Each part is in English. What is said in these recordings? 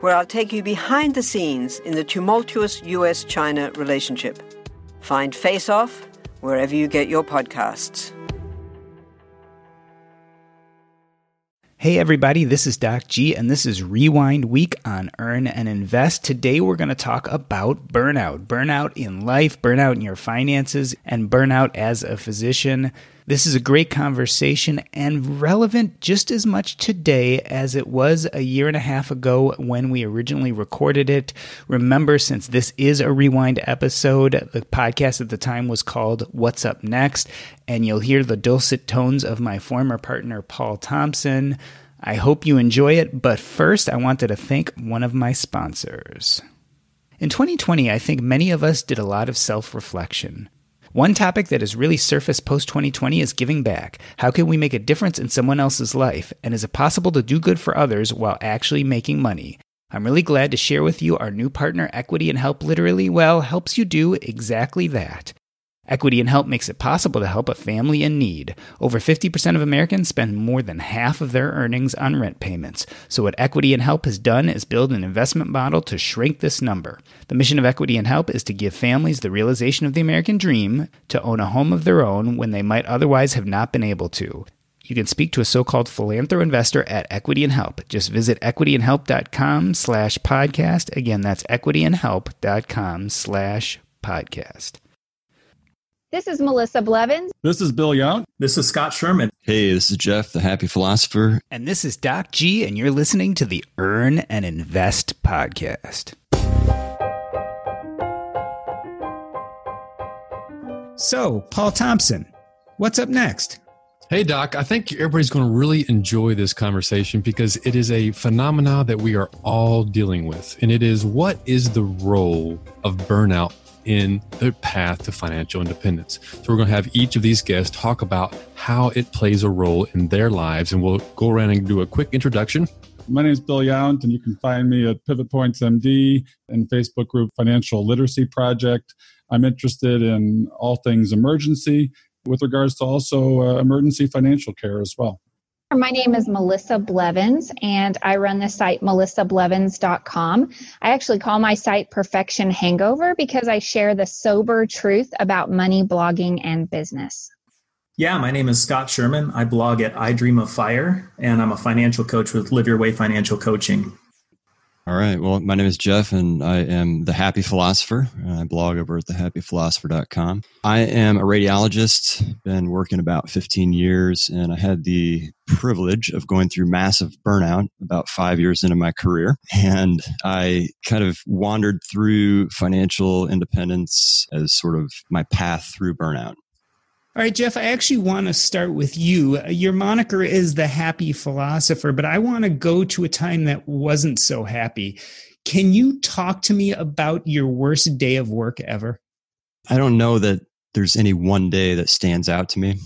where I'll take you behind the scenes in the tumultuous US China relationship. Find Face Off wherever you get your podcasts. Hey, everybody, this is Doc G, and this is Rewind Week on Earn and Invest. Today, we're going to talk about burnout burnout in life, burnout in your finances, and burnout as a physician. This is a great conversation and relevant just as much today as it was a year and a half ago when we originally recorded it. Remember, since this is a rewind episode, the podcast at the time was called What's Up Next, and you'll hear the dulcet tones of my former partner, Paul Thompson. I hope you enjoy it, but first, I wanted to thank one of my sponsors. In 2020, I think many of us did a lot of self reflection. One topic that has really surfaced post 2020 is giving back. How can we make a difference in someone else's life? And is it possible to do good for others while actually making money? I'm really glad to share with you our new partner, Equity and Help Literally Well, helps you do exactly that. Equity and Help makes it possible to help a family in need. Over 50% of Americans spend more than half of their earnings on rent payments. So, what Equity and Help has done is build an investment model to shrink this number. The mission of Equity and Help is to give families the realization of the American dream to own a home of their own when they might otherwise have not been able to. You can speak to a so-called philanthro investor at Equity and Help. Just visit equityandhelp.com slash podcast. Again, that's equityandhelp.com slash podcast. This is Melissa Blevins. This is Bill Yount. This is Scott Sherman. Hey, this is Jeff, the happy philosopher. And this is Doc G, and you're listening to the Earn and Invest podcast. So, Paul Thompson, what's up next? Hey, Doc, I think everybody's going to really enjoy this conversation because it is a phenomena that we are all dealing with. And it is what is the role of burnout in the path to financial independence. So, we're going to have each of these guests talk about how it plays a role in their lives. And we'll go around and do a quick introduction. My name is Bill Yount, and you can find me at Pivot Points MD and Facebook group Financial Literacy Project. I'm interested in all things emergency with regards to also uh, emergency financial care as well. My name is Melissa Blevins, and I run the site melissablevins.com. I actually call my site Perfection Hangover because I share the sober truth about money, blogging, and business. Yeah, my name is Scott Sherman. I blog at I Dream of Fire, and I'm a financial coach with Live Your Way Financial Coaching. All right. Well, my name is Jeff, and I am the Happy Philosopher. I blog over at thehappyphilosopher.com. I am a radiologist, been working about 15 years, and I had the privilege of going through massive burnout about five years into my career. And I kind of wandered through financial independence as sort of my path through burnout. All right, Jeff, I actually want to start with you. Your moniker is the happy philosopher, but I want to go to a time that wasn't so happy. Can you talk to me about your worst day of work ever? I don't know that there's any one day that stands out to me.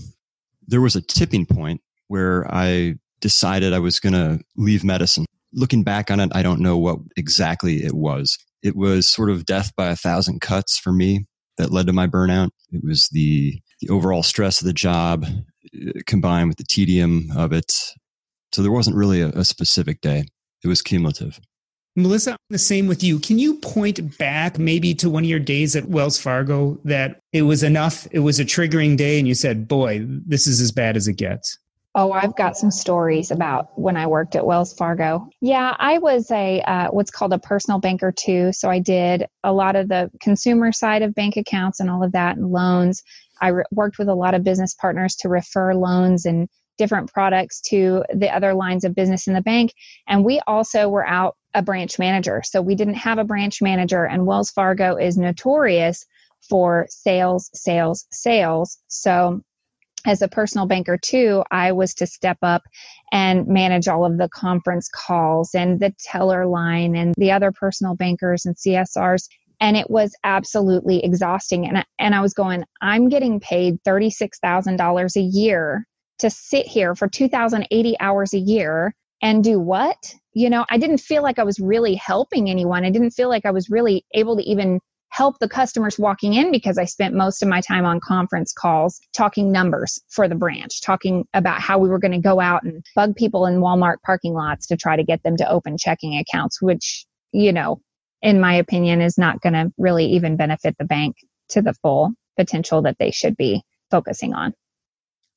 There was a tipping point where I decided I was going to leave medicine. Looking back on it, I don't know what exactly it was. It was sort of death by a thousand cuts for me that led to my burnout. It was the the overall stress of the job uh, combined with the tedium of it. So there wasn't really a, a specific day. It was cumulative. Melissa, the same with you. Can you point back maybe to one of your days at Wells Fargo that it was enough? It was a triggering day, and you said, Boy, this is as bad as it gets. Oh, I've got some stories about when I worked at Wells Fargo. Yeah, I was a uh, what's called a personal banker too. So I did a lot of the consumer side of bank accounts and all of that and loans. I re- worked with a lot of business partners to refer loans and different products to the other lines of business in the bank. And we also were out a branch manager. So we didn't have a branch manager, and Wells Fargo is notorious for sales, sales, sales. So as a personal banker too, I was to step up and manage all of the conference calls and the teller line and the other personal bankers and CSRs. And it was absolutely exhausting. And I, and I was going, I'm getting paid $36,000 a year to sit here for 2,080 hours a year and do what? You know, I didn't feel like I was really helping anyone. I didn't feel like I was really able to even help the customers walking in because I spent most of my time on conference calls talking numbers for the branch, talking about how we were going to go out and bug people in Walmart parking lots to try to get them to open checking accounts, which, you know, in my opinion, is not going to really even benefit the bank to the full potential that they should be focusing on.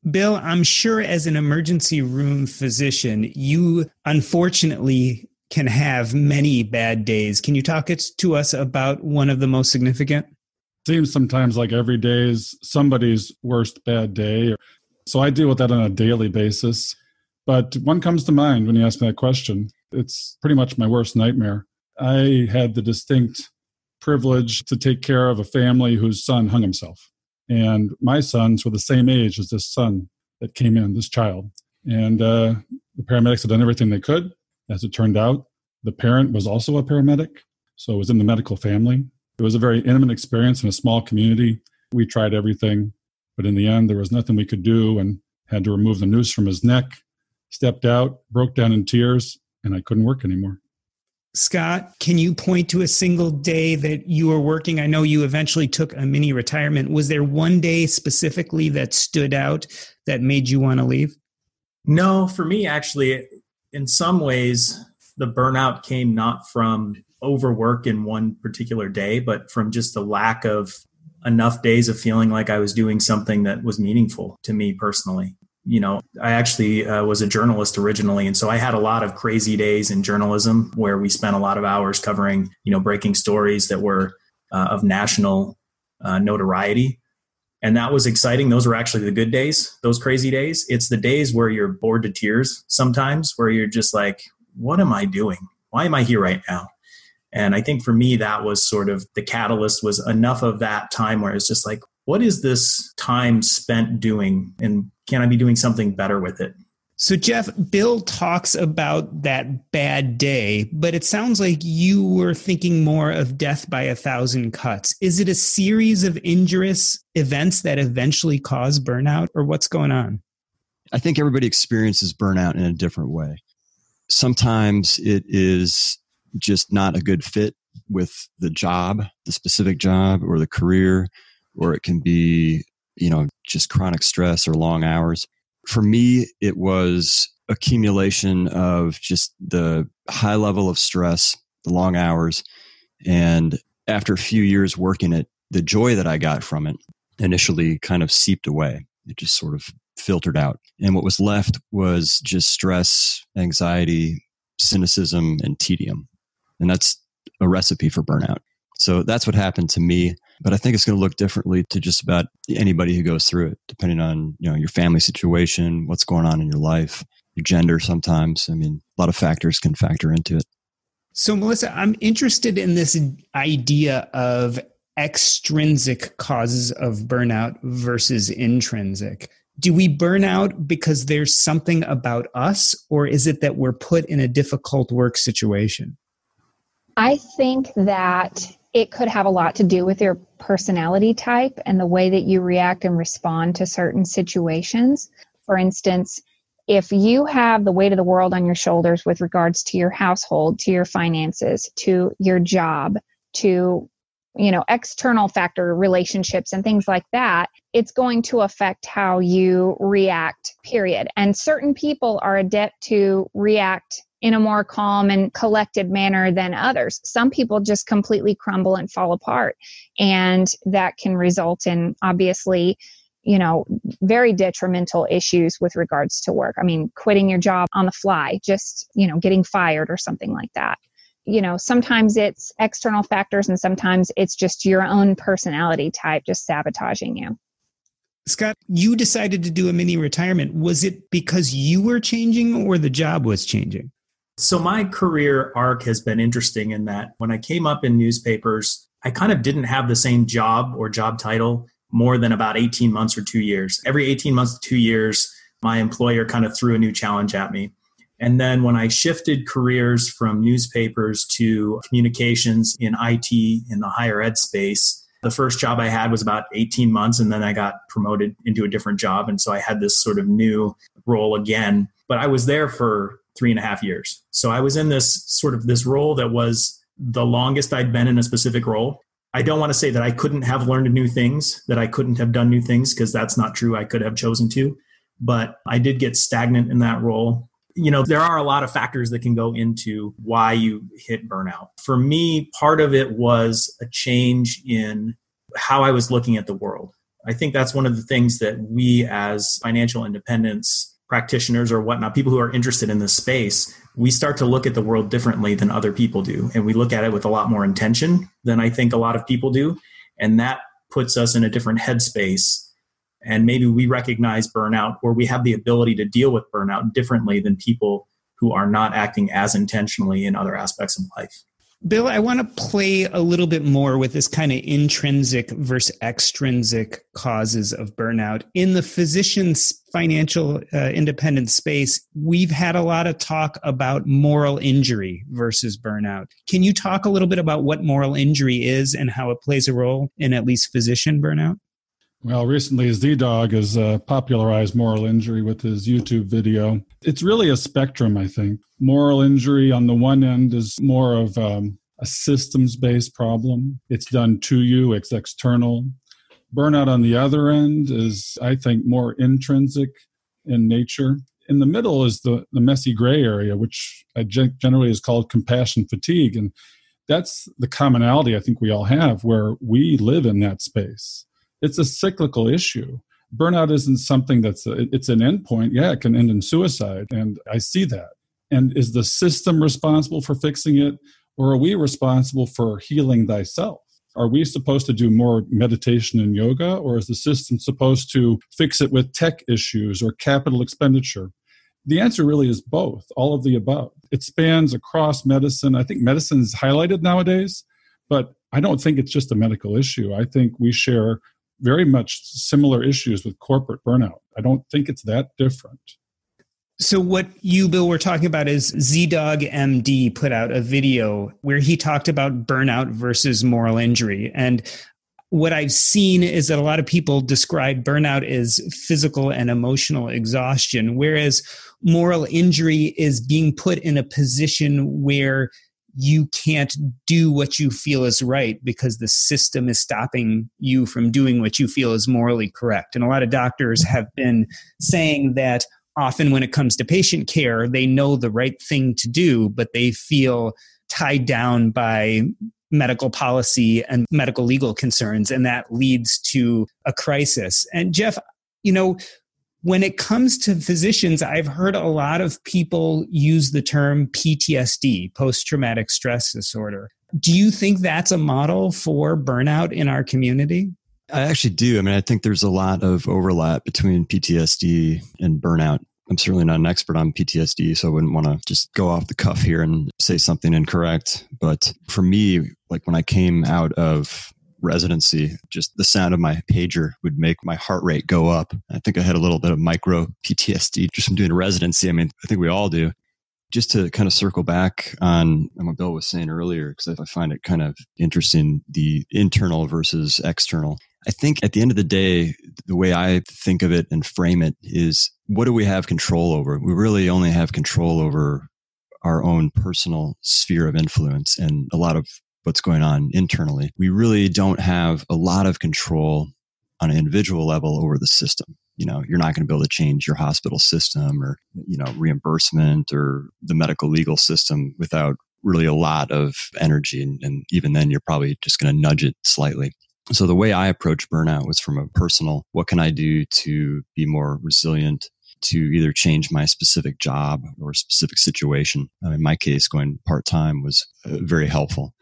Bill, I'm sure as an emergency room physician, you unfortunately can have many bad days. Can you talk it to us about one of the most significant? Seems sometimes like every day is somebody's worst bad day. So I deal with that on a daily basis. But one comes to mind when you ask me that question. It's pretty much my worst nightmare. I had the distinct privilege to take care of a family whose son hung himself. And my sons were the same age as this son that came in, this child. And uh, the paramedics had done everything they could. As it turned out, the parent was also a paramedic, so it was in the medical family. It was a very intimate experience in a small community. We tried everything, but in the end, there was nothing we could do and had to remove the noose from his neck, stepped out, broke down in tears, and I couldn't work anymore. Scott, can you point to a single day that you were working? I know you eventually took a mini retirement. Was there one day specifically that stood out that made you want to leave? No, for me, actually, in some ways, the burnout came not from overwork in one particular day, but from just the lack of enough days of feeling like I was doing something that was meaningful to me personally. You know, I actually uh, was a journalist originally. And so I had a lot of crazy days in journalism where we spent a lot of hours covering, you know, breaking stories that were uh, of national uh, notoriety. And that was exciting. Those were actually the good days those crazy days. It's the days where you're bored to tears sometimes where you're just like what am i doing? Why am i here right now? And i think for me that was sort of the catalyst was enough of that time where it's just like what is this time spent doing and can i be doing something better with it so, Jeff, Bill talks about that bad day, but it sounds like you were thinking more of death by a thousand cuts. Is it a series of injurious events that eventually cause burnout, or what's going on? I think everybody experiences burnout in a different way. Sometimes it is just not a good fit with the job, the specific job, or the career, or it can be, you know, just chronic stress or long hours for me, it was accumulation of just the high level of stress, the long hours. And after a few years working it, the joy that I got from it initially kind of seeped away. It just sort of filtered out. And what was left was just stress, anxiety, cynicism, and tedium. And that's a recipe for burnout. So that's what happened to me. But I think it's going to look differently to just about anybody who goes through it, depending on you know your family situation, what's going on in your life, your gender. Sometimes, I mean, a lot of factors can factor into it. So, Melissa, I'm interested in this idea of extrinsic causes of burnout versus intrinsic. Do we burn out because there's something about us, or is it that we're put in a difficult work situation? I think that it could have a lot to do with your personality type and the way that you react and respond to certain situations. For instance, if you have the weight of the world on your shoulders with regards to your household, to your finances, to your job, to you know external factor relationships and things like that it's going to affect how you react period and certain people are adept to react in a more calm and collected manner than others. Some people just completely crumble and fall apart. And that can result in obviously, you know, very detrimental issues with regards to work. I mean, quitting your job on the fly, just, you know, getting fired or something like that. You know, sometimes it's external factors and sometimes it's just your own personality type just sabotaging you. Scott, you decided to do a mini retirement. Was it because you were changing or the job was changing? So, my career arc has been interesting in that when I came up in newspapers, I kind of didn't have the same job or job title more than about 18 months or two years. Every 18 months to two years, my employer kind of threw a new challenge at me. And then when I shifted careers from newspapers to communications in IT in the higher ed space, the first job I had was about 18 months, and then I got promoted into a different job. And so I had this sort of new role again. But I was there for three and a half years. So I was in this sort of this role that was the longest I'd been in a specific role. I don't want to say that I couldn't have learned new things, that I couldn't have done new things, because that's not true. I could have chosen to. But I did get stagnant in that role you know, there are a lot of factors that can go into why you hit burnout. For me, part of it was a change in how I was looking at the world. I think that's one of the things that we as financial independence practitioners or whatnot, people who are interested in this space, we start to look at the world differently than other people do. And we look at it with a lot more intention than I think a lot of people do. And that puts us in a different headspace and maybe we recognize burnout or we have the ability to deal with burnout differently than people who are not acting as intentionally in other aspects of life. Bill, I want to play a little bit more with this kind of intrinsic versus extrinsic causes of burnout. In the physician's financial uh, independent space, we've had a lot of talk about moral injury versus burnout. Can you talk a little bit about what moral injury is and how it plays a role in at least physician burnout? Well, recently ZDogg has uh, popularized moral injury with his YouTube video. It's really a spectrum, I think. Moral injury on the one end is more of um, a systems based problem, it's done to you, it's external. Burnout on the other end is, I think, more intrinsic in nature. In the middle is the, the messy gray area, which I generally is called compassion fatigue. And that's the commonality I think we all have, where we live in that space it's a cyclical issue. Burnout isn't something that's a, it's an endpoint. Yeah, it can end in suicide, and I see that. And is the system responsible for fixing it, or are we responsible for healing thyself? Are we supposed to do more meditation and yoga, or is the system supposed to fix it with tech issues or capital expenditure? The answer really is both, all of the above. It spans across medicine. I think medicine is highlighted nowadays, but I don't think it's just a medical issue. I think we share very much similar issues with corporate burnout. I don't think it's that different. So, what you, Bill, were talking about is ZDogg MD put out a video where he talked about burnout versus moral injury. And what I've seen is that a lot of people describe burnout as physical and emotional exhaustion, whereas moral injury is being put in a position where you can't do what you feel is right because the system is stopping you from doing what you feel is morally correct. And a lot of doctors have been saying that often when it comes to patient care, they know the right thing to do, but they feel tied down by medical policy and medical legal concerns, and that leads to a crisis. And Jeff, you know, when it comes to physicians, I've heard a lot of people use the term PTSD, post traumatic stress disorder. Do you think that's a model for burnout in our community? I actually do. I mean, I think there's a lot of overlap between PTSD and burnout. I'm certainly not an expert on PTSD, so I wouldn't want to just go off the cuff here and say something incorrect. But for me, like when I came out of residency, just the sound of my pager would make my heart rate go up. I think I had a little bit of micro PTSD just from doing residency. I mean, I think we all do. Just to kind of circle back on what Bill was saying earlier, because I find it kind of interesting the internal versus external. I think at the end of the day, the way I think of it and frame it is what do we have control over? We really only have control over our own personal sphere of influence. And a lot of what's going on internally. We really don't have a lot of control on an individual level over the system. You know, you're not going to be able to change your hospital system or, you know, reimbursement or the medical legal system without really a lot of energy. And, and even then, you're probably just going to nudge it slightly. So the way I approached burnout was from a personal, what can I do to be more resilient, to either change my specific job or specific situation? In my case, going part time was uh, very helpful.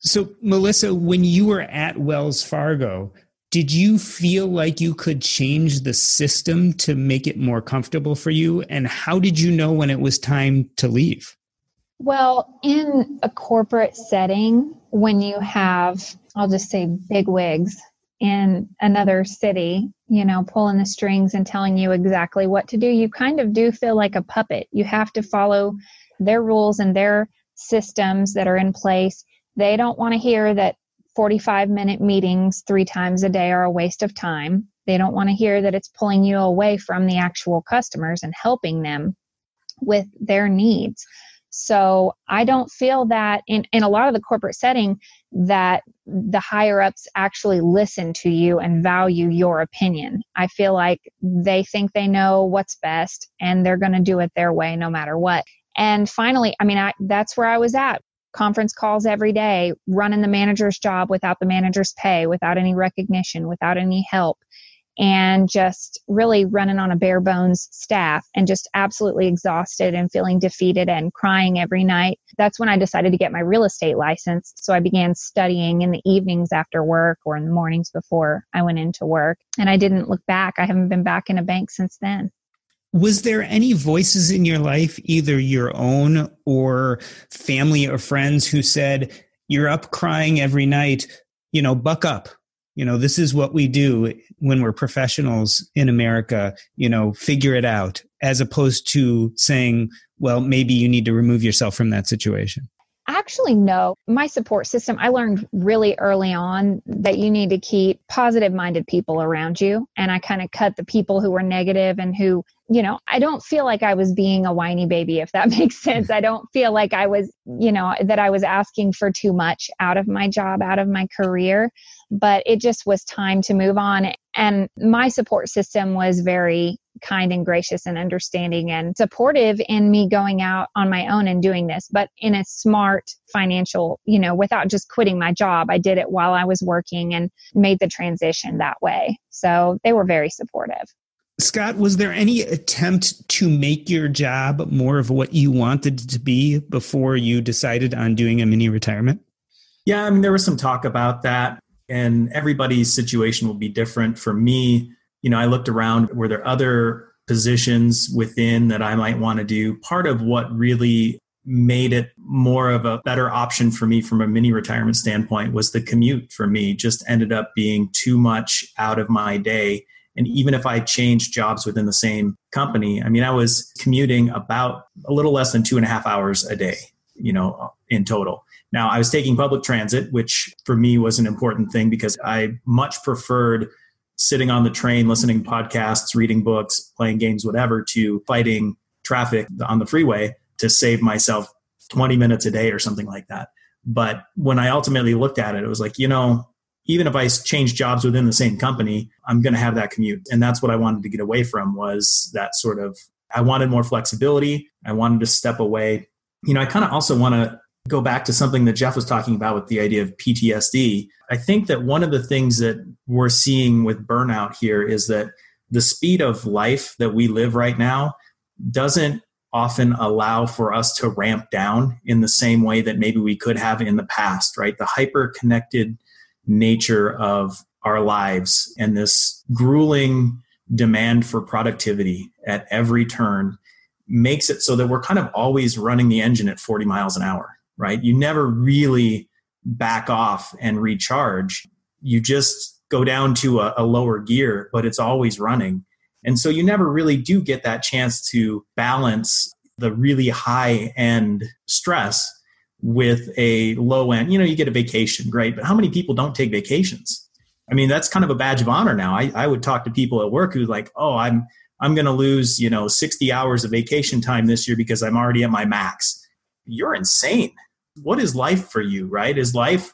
So, Melissa, when you were at Wells Fargo, did you feel like you could change the system to make it more comfortable for you? And how did you know when it was time to leave? Well, in a corporate setting, when you have, I'll just say, big wigs in another city, you know, pulling the strings and telling you exactly what to do, you kind of do feel like a puppet. You have to follow their rules and their systems that are in place. They don't want to hear that 45 minute meetings three times a day are a waste of time. They don't want to hear that it's pulling you away from the actual customers and helping them with their needs. So I don't feel that in, in a lot of the corporate setting that the higher ups actually listen to you and value your opinion. I feel like they think they know what's best and they're going to do it their way no matter what. And finally, I mean, I, that's where I was at conference calls every day, running the manager's job without the manager's pay, without any recognition, without any help, and just really running on a bare bones staff and just absolutely exhausted and feeling defeated and crying every night. That's when I decided to get my real estate license. So I began studying in the evenings after work or in the mornings before I went into work. And I didn't look back. I haven't been back in a bank since then. Was there any voices in your life, either your own or family or friends, who said, You're up crying every night, you know, buck up? You know, this is what we do when we're professionals in America, you know, figure it out, as opposed to saying, Well, maybe you need to remove yourself from that situation. Actually, no. My support system, I learned really early on that you need to keep positive minded people around you. And I kind of cut the people who were negative and who you know, I don't feel like I was being a whiny baby, if that makes sense. I don't feel like I was, you know, that I was asking for too much out of my job, out of my career, but it just was time to move on. And my support system was very kind and gracious and understanding and supportive in me going out on my own and doing this, but in a smart financial, you know, without just quitting my job. I did it while I was working and made the transition that way. So they were very supportive. Scott, was there any attempt to make your job more of what you wanted to be before you decided on doing a mini retirement? Yeah, I mean, there was some talk about that, and everybody's situation will be different. For me, you know, I looked around, were there other positions within that I might want to do? Part of what really made it more of a better option for me from a mini retirement standpoint was the commute for me just ended up being too much out of my day and even if I changed jobs within the same company, I mean, I was commuting about a little less than two and a half hours a day, you know, in total. Now, I was taking public transit, which for me was an important thing because I much preferred sitting on the train, listening to podcasts, reading books, playing games, whatever, to fighting traffic on the freeway to save myself 20 minutes a day or something like that. But when I ultimately looked at it, it was like, you know, even if I change jobs within the same company, I'm going to have that commute. And that's what I wanted to get away from was that sort of, I wanted more flexibility. I wanted to step away. You know, I kind of also want to go back to something that Jeff was talking about with the idea of PTSD. I think that one of the things that we're seeing with burnout here is that the speed of life that we live right now doesn't often allow for us to ramp down in the same way that maybe we could have in the past, right? The hyper connected nature of our lives and this grueling demand for productivity at every turn makes it so that we're kind of always running the engine at 40 miles an hour, right? You never really back off and recharge. You just go down to a, a, lower gear, but it's always running. And so you never really do get that chance to balance the really high end stress with a low end. You know, you get a vacation, great, but how many people don't take vacations? I mean, that's kind of a badge of honor now. I, I would talk to people at work who like, oh, I'm I'm going to lose you know 60 hours of vacation time this year because I'm already at my max. You're insane. What is life for you? Right? Is life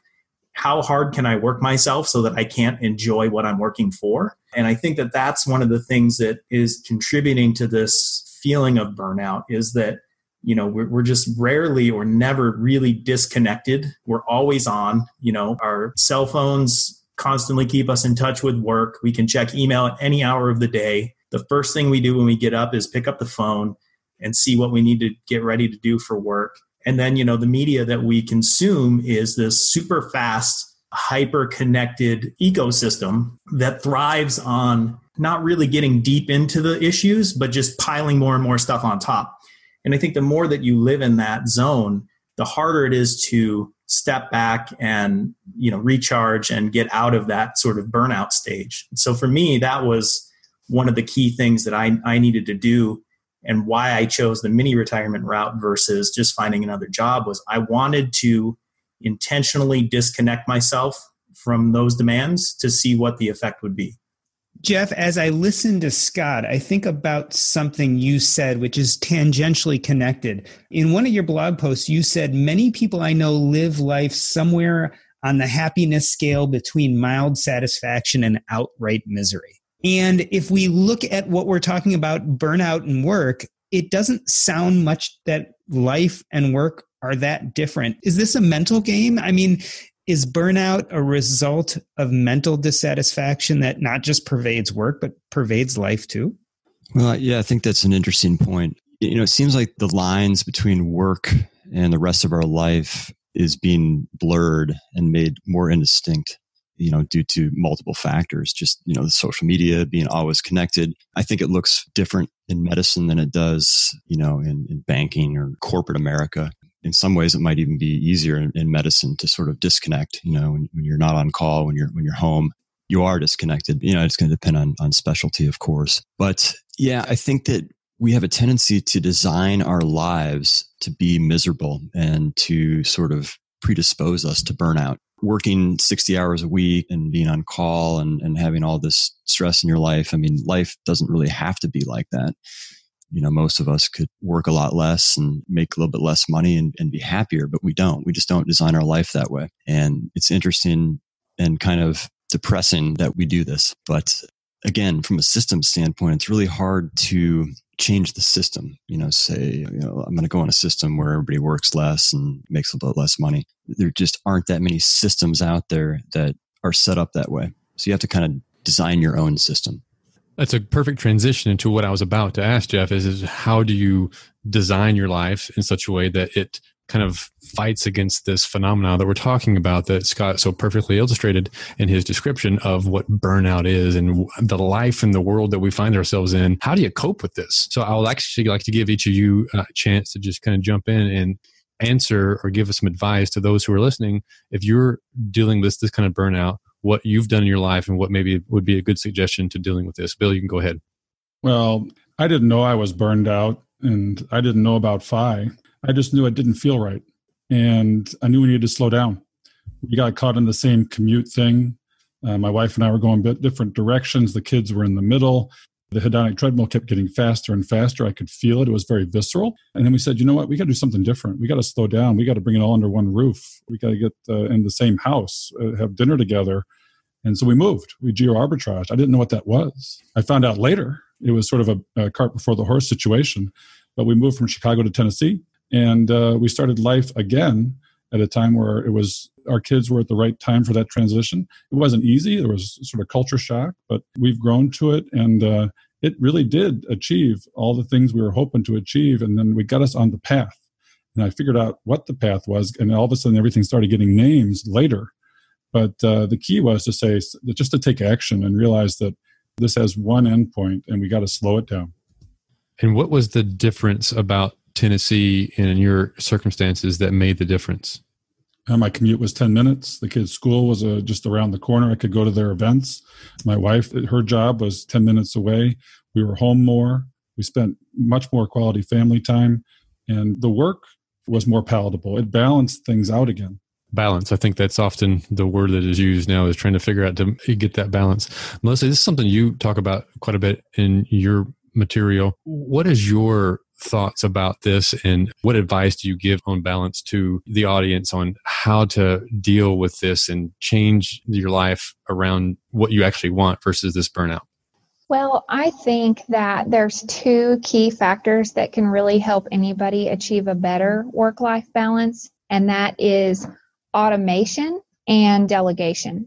how hard can I work myself so that I can't enjoy what I'm working for? And I think that that's one of the things that is contributing to this feeling of burnout is that you know we're, we're just rarely or never really disconnected we're always on you know our cell phones constantly keep us in touch with work. We can check email at any hour of the day. The first thing we do when we get up is pick up the phone and see what we need to get ready to do for work. And then, you know, the media that we consume is this super fast, hyper connected ecosystem that thrives on not really getting deep into the issues, but just piling more and more stuff on top. And I think the more that you live in that zone, the harder it is to step back and you know recharge and get out of that sort of burnout stage. So for me, that was one of the key things that I, I needed to do and why I chose the mini retirement route versus just finding another job was I wanted to intentionally disconnect myself from those demands to see what the effect would be. Jeff, as I listen to Scott, I think about something you said, which is tangentially connected. In one of your blog posts, you said many people I know live life somewhere on the happiness scale between mild satisfaction and outright misery. And if we look at what we're talking about, burnout and work, it doesn't sound much that life and work are that different. Is this a mental game? I mean, is burnout a result of mental dissatisfaction that not just pervades work but pervades life too well yeah i think that's an interesting point you know it seems like the lines between work and the rest of our life is being blurred and made more indistinct you know due to multiple factors just you know the social media being always connected. I think it looks different in medicine than it does you know in, in banking or corporate america. In some ways it might even be easier in, in medicine to sort of disconnect you know when, when, you're not on call when you're when you're home you are disconnected. You know it's going to depend on on specialty of course. But yeah i think that we have a tendency to design our lives to be miserable and to sort of predispose us to burnout working 60 hours a week and being on call and, and having all this stress in your life i mean life doesn't really have to be like that you know, most of us could work a lot less and make a little bit less money and, and be happier, but we don't. We just don't design our life that way. And it's interesting and kind of depressing that we do this. But again, from a system standpoint, it's really hard to change the system. You know, say, you know, I'm going to go on a system where everybody works less and makes a little less money. There just aren't that many systems out there that are set up that way. So you have to kind of design your own system. That's a perfect transition into what I was about to ask, Jeff. Is, is how do you design your life in such a way that it kind of fights against this phenomenon that we're talking about that Scott so perfectly illustrated in his description of what burnout is and the life and the world that we find ourselves in. How do you cope with this? So I would actually like to give each of you a chance to just kind of jump in and answer or give us some advice to those who are listening. If you're dealing with this kind of burnout, what you've done in your life and what maybe would be a good suggestion to dealing with this. Bill, you can go ahead. Well, I didn't know I was burned out and I didn't know about FI. I just knew it didn't feel right. And I knew we needed to slow down. We got caught in the same commute thing. Uh, my wife and I were going bit different directions. The kids were in the middle. The hedonic treadmill kept getting faster and faster. I could feel it. It was very visceral. And then we said, you know what? We got to do something different. We got to slow down. We got to bring it all under one roof. We got to get uh, in the same house, uh, have dinner together. And so we moved. We geo arbitrage. I didn't know what that was. I found out later. It was sort of a, a cart before the horse situation. But we moved from Chicago to Tennessee, and uh, we started life again at a time where it was our kids were at the right time for that transition. It wasn't easy. There was sort of culture shock, but we've grown to it, and uh, it really did achieve all the things we were hoping to achieve. And then we got us on the path. And I figured out what the path was, and all of a sudden everything started getting names later. But uh, the key was to say just to take action and realize that this has one endpoint, and we got to slow it down. And what was the difference about Tennessee in your circumstances that made the difference? Uh, my commute was 10 minutes. The kids' school was uh, just around the corner. I could go to their events. My wife, her job was 10 minutes away. We were home more. We spent much more quality family time. And the work was more palatable. It balanced things out again. Balance. I think that's often the word that is used now is trying to figure out to get that balance. Melissa, this is something you talk about quite a bit in your material. What is your thoughts about this and what advice do you give on balance to the audience on how to deal with this and change your life around what you actually want versus this burnout? Well, I think that there's two key factors that can really help anybody achieve a better work life balance, and that is automation and delegation.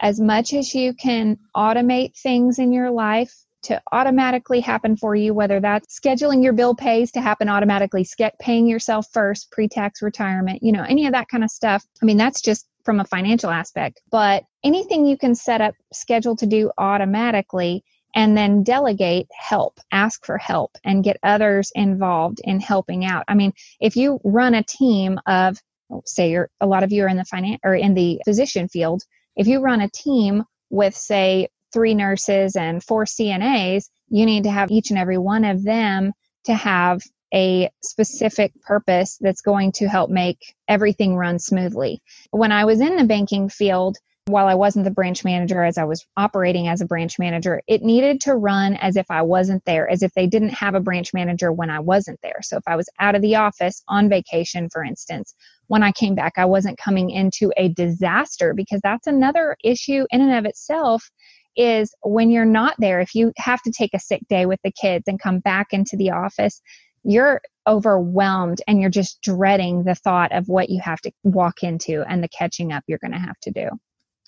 as much as you can automate things in your life to automatically happen for you, whether that's scheduling your bill pays to happen automatically, paying yourself first, pre tax retirement, you know, any of that kind of stuff. I mean, that's just from a financial aspect. But anything you can set up, schedule to do automatically, and then delegate help, ask for help, and get others involved in helping out. I mean, if you run a team of, say, you're, a lot of you are in the finance or in the physician field, if you run a team with, say, three nurses and four CNAs, you need to have each and every one of them to have a specific purpose that's going to help make everything run smoothly. When I was in the banking field, while I wasn't the branch manager, as I was operating as a branch manager, it needed to run as if I wasn't there, as if they didn't have a branch manager when I wasn't there. So if I was out of the office on vacation, for instance, when I came back, I wasn't coming into a disaster because that's another issue in and of itself is when you're not there, if you have to take a sick day with the kids and come back into the office, you're overwhelmed and you're just dreading the thought of what you have to walk into and the catching up you're going to have to do.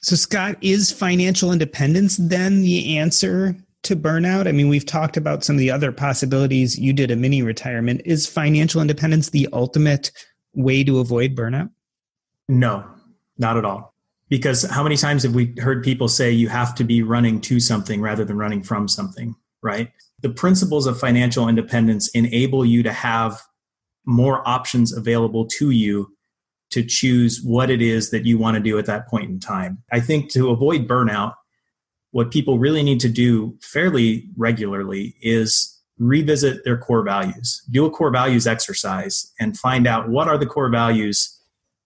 So, Scott, is financial independence then the answer to burnout? I mean, we've talked about some of the other possibilities. You did a mini retirement. Is financial independence the ultimate way to avoid burnout? No, not at all. Because how many times have we heard people say you have to be running to something rather than running from something, right? The principles of financial independence enable you to have more options available to you to choose what it is that you want to do at that point in time. I think to avoid burnout, what people really need to do fairly regularly is revisit their core values. Do a core values exercise and find out what are the core values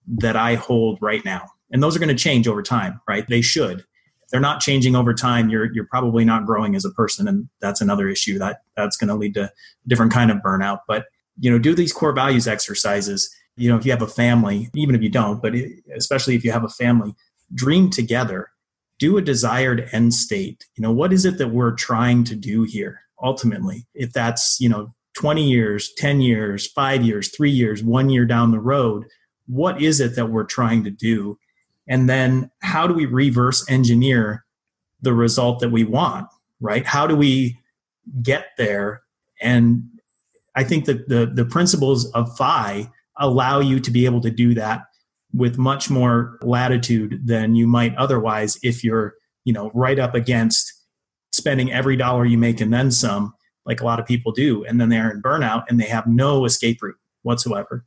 that I hold right now. And those are going to change over time, right? They should. If they're not changing over time, you're you're probably not growing as a person and that's another issue that that's going to lead to different kind of burnout. But you know, do these core values exercises you know if you have a family even if you don't but especially if you have a family dream together do a desired end state you know what is it that we're trying to do here ultimately if that's you know 20 years 10 years 5 years 3 years 1 year down the road what is it that we're trying to do and then how do we reverse engineer the result that we want right? How do we get there? And i think that the the principles of FI allow you to be able to do that with much more latitude than you might otherwise if you're you know right up against spending every dollar you make and then some like a lot of people do and then they're in burnout and they have no escape route whatsoever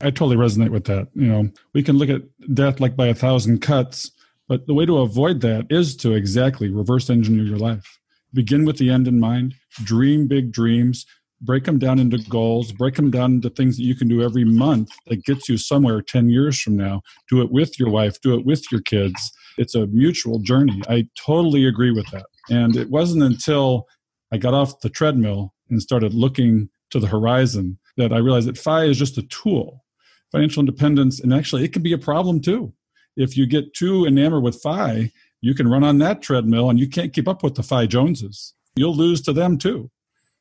i totally resonate with that you know we can look at death like by a thousand cuts but the way to avoid that is to exactly reverse engineer your life begin with the end in mind dream big dreams break them down into goals, break them down into things that you can do every month that gets you somewhere 10 years from now. Do it with your wife, do it with your kids. It's a mutual journey. I totally agree with that. And it wasn't until I got off the treadmill and started looking to the horizon that I realized that FI is just a tool. Financial independence, and actually, it can be a problem too. If you get too enamored with FI, you can run on that treadmill and you can't keep up with the FI Joneses. You'll lose to them too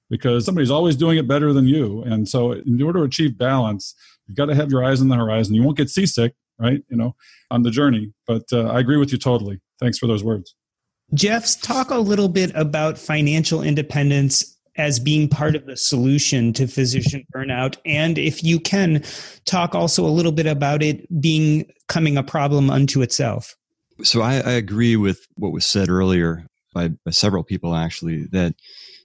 because somebody's always doing it better than you. And so, in order to achieve balance, you've got to have your eyes on the horizon. You won't get seasick, right? You know, on the journey. But uh, I agree with you totally. Thanks for those words. Jeff's talk a little bit about financial independence as being part of the solution to physician burnout and if you can talk also a little bit about it being coming a problem unto itself so I, I agree with what was said earlier by, by several people actually that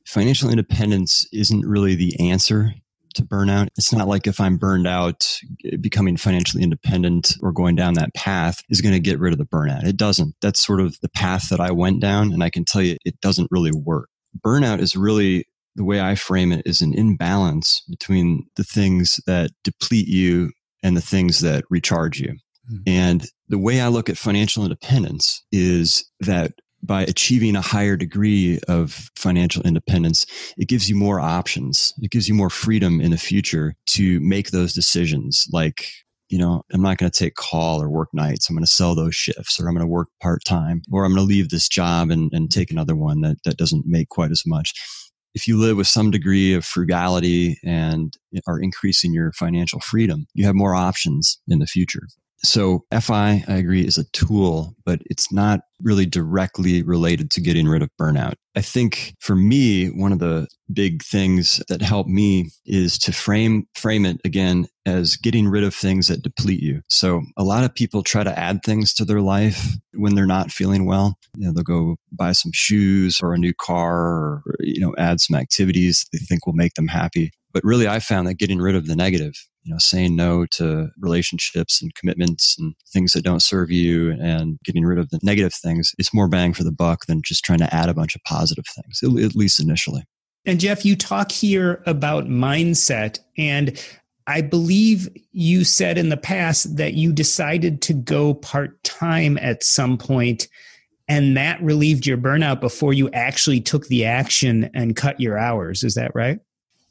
financial independence isn't really the answer to burnout. It's not like if I'm burned out, becoming financially independent or going down that path is going to get rid of the burnout. It doesn't. That's sort of the path that I went down. And I can tell you it doesn't really work. Burnout is really the way I frame it is an imbalance between the things that deplete you and the things that recharge you. Mm-hmm. And the way I look at financial independence is that by achieving a higher degree of financial independence, it gives you more options. It gives you more freedom in the future to make those decisions. Like, you know, I'm not going to take call or work nights. I'm going to sell those shifts or I'm going to work part time or I'm going to leave this job and, and take another one that, that doesn't make quite as much. If you live with some degree of frugality and eh, are increasing your financial freedom, you have more options in the future. So FI, I agree, is a tool, but it's not really directly related to getting rid of burnout. I think for me, one of the big things that helped me is to frame frame it again as getting rid of things that deplete you. So a lot of people try to add things to their life when they're not feeling well. You know, they'll go buy some shoes or a new car or, you know, add some activities they think will make them happy. But really, I found that getting rid of the negative, you know, saying no to relationships and commitments and things that don't serve you and getting rid of the negative things, it's more bang for the buck than just trying to add a bunch of positive things, at least initially. And Jeff, you talk here about mindset. And I believe you said in the past that you decided to go part time at some point, and that relieved your burnout before you actually took the action and cut your hours. Is that right?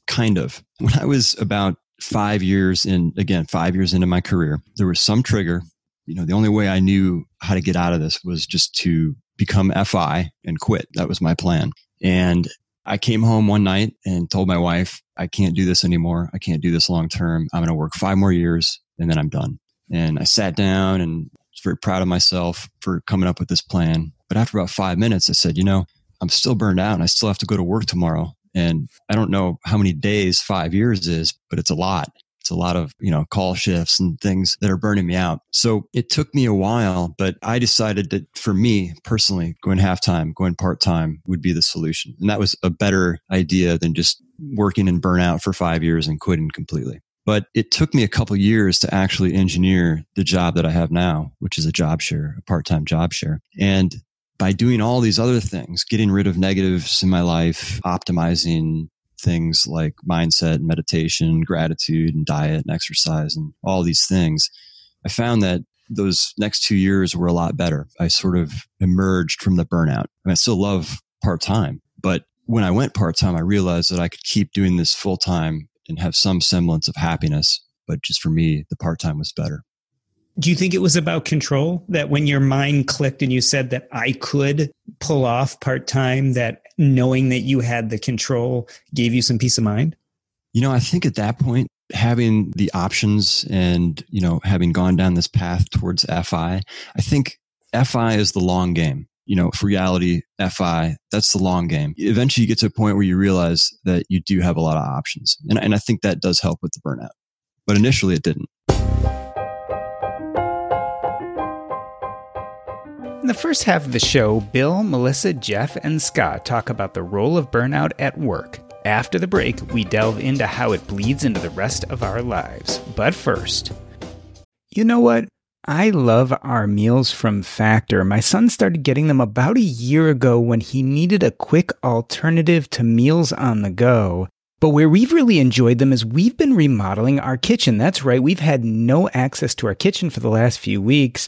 Kind of. When I was about five years in, again, five years into my career, there was some trigger. You know, the only way I knew how to get out of this was just to become FI and quit. That was my plan. And I came home one night and told my wife, I can't do this anymore. I can't do this long term. I'm going to work five more years and then I'm done. And I sat down and was very proud of myself for coming up with this plan. But after about five minutes, I said, you know, I'm still burned out and I still have to go to work tomorrow. And I don't know how many days five years is, but it's a lot. It's a lot of, you know, call shifts and things that are burning me out. So it took me a while, but I decided that for me personally, going half time, going part time would be the solution. And that was a better idea than just working in burnout for five years and quitting completely. But it took me a couple years to actually engineer the job that I have now, which is a job share, a part time job share. And by doing all these other things, getting rid of negatives in my life, optimizing things like mindset, and meditation, gratitude, and diet and exercise, and all these things, I found that those next two years were a lot better. I sort of emerged from the burnout. I, mean, I still love part time, but when I went part time, I realized that I could keep doing this full time and have some semblance of happiness. But just for me, the part time was better do you think it was about control that when your mind clicked and you said that I could pull off part time, that knowing that you had the control gave you some peace of mind? You know, I think at that point, having the options and, you know, having gone down this path towards FI, I think FI is the long game. You know, for reality, FI, that's the long game. Eventually you get to a point where you realize that you do have a lot of options. And, and I think that does help with the burnout. But initially it didn't. In the first half of the show, Bill, Melissa, Jeff, and Scott talk about the role of burnout at work. After the break, we delve into how it bleeds into the rest of our lives. But first, you know what? I love our meals from Factor. My son started getting them about a year ago when he needed a quick alternative to meals on the go. But where we've really enjoyed them is we've been remodeling our kitchen. That's right, we've had no access to our kitchen for the last few weeks.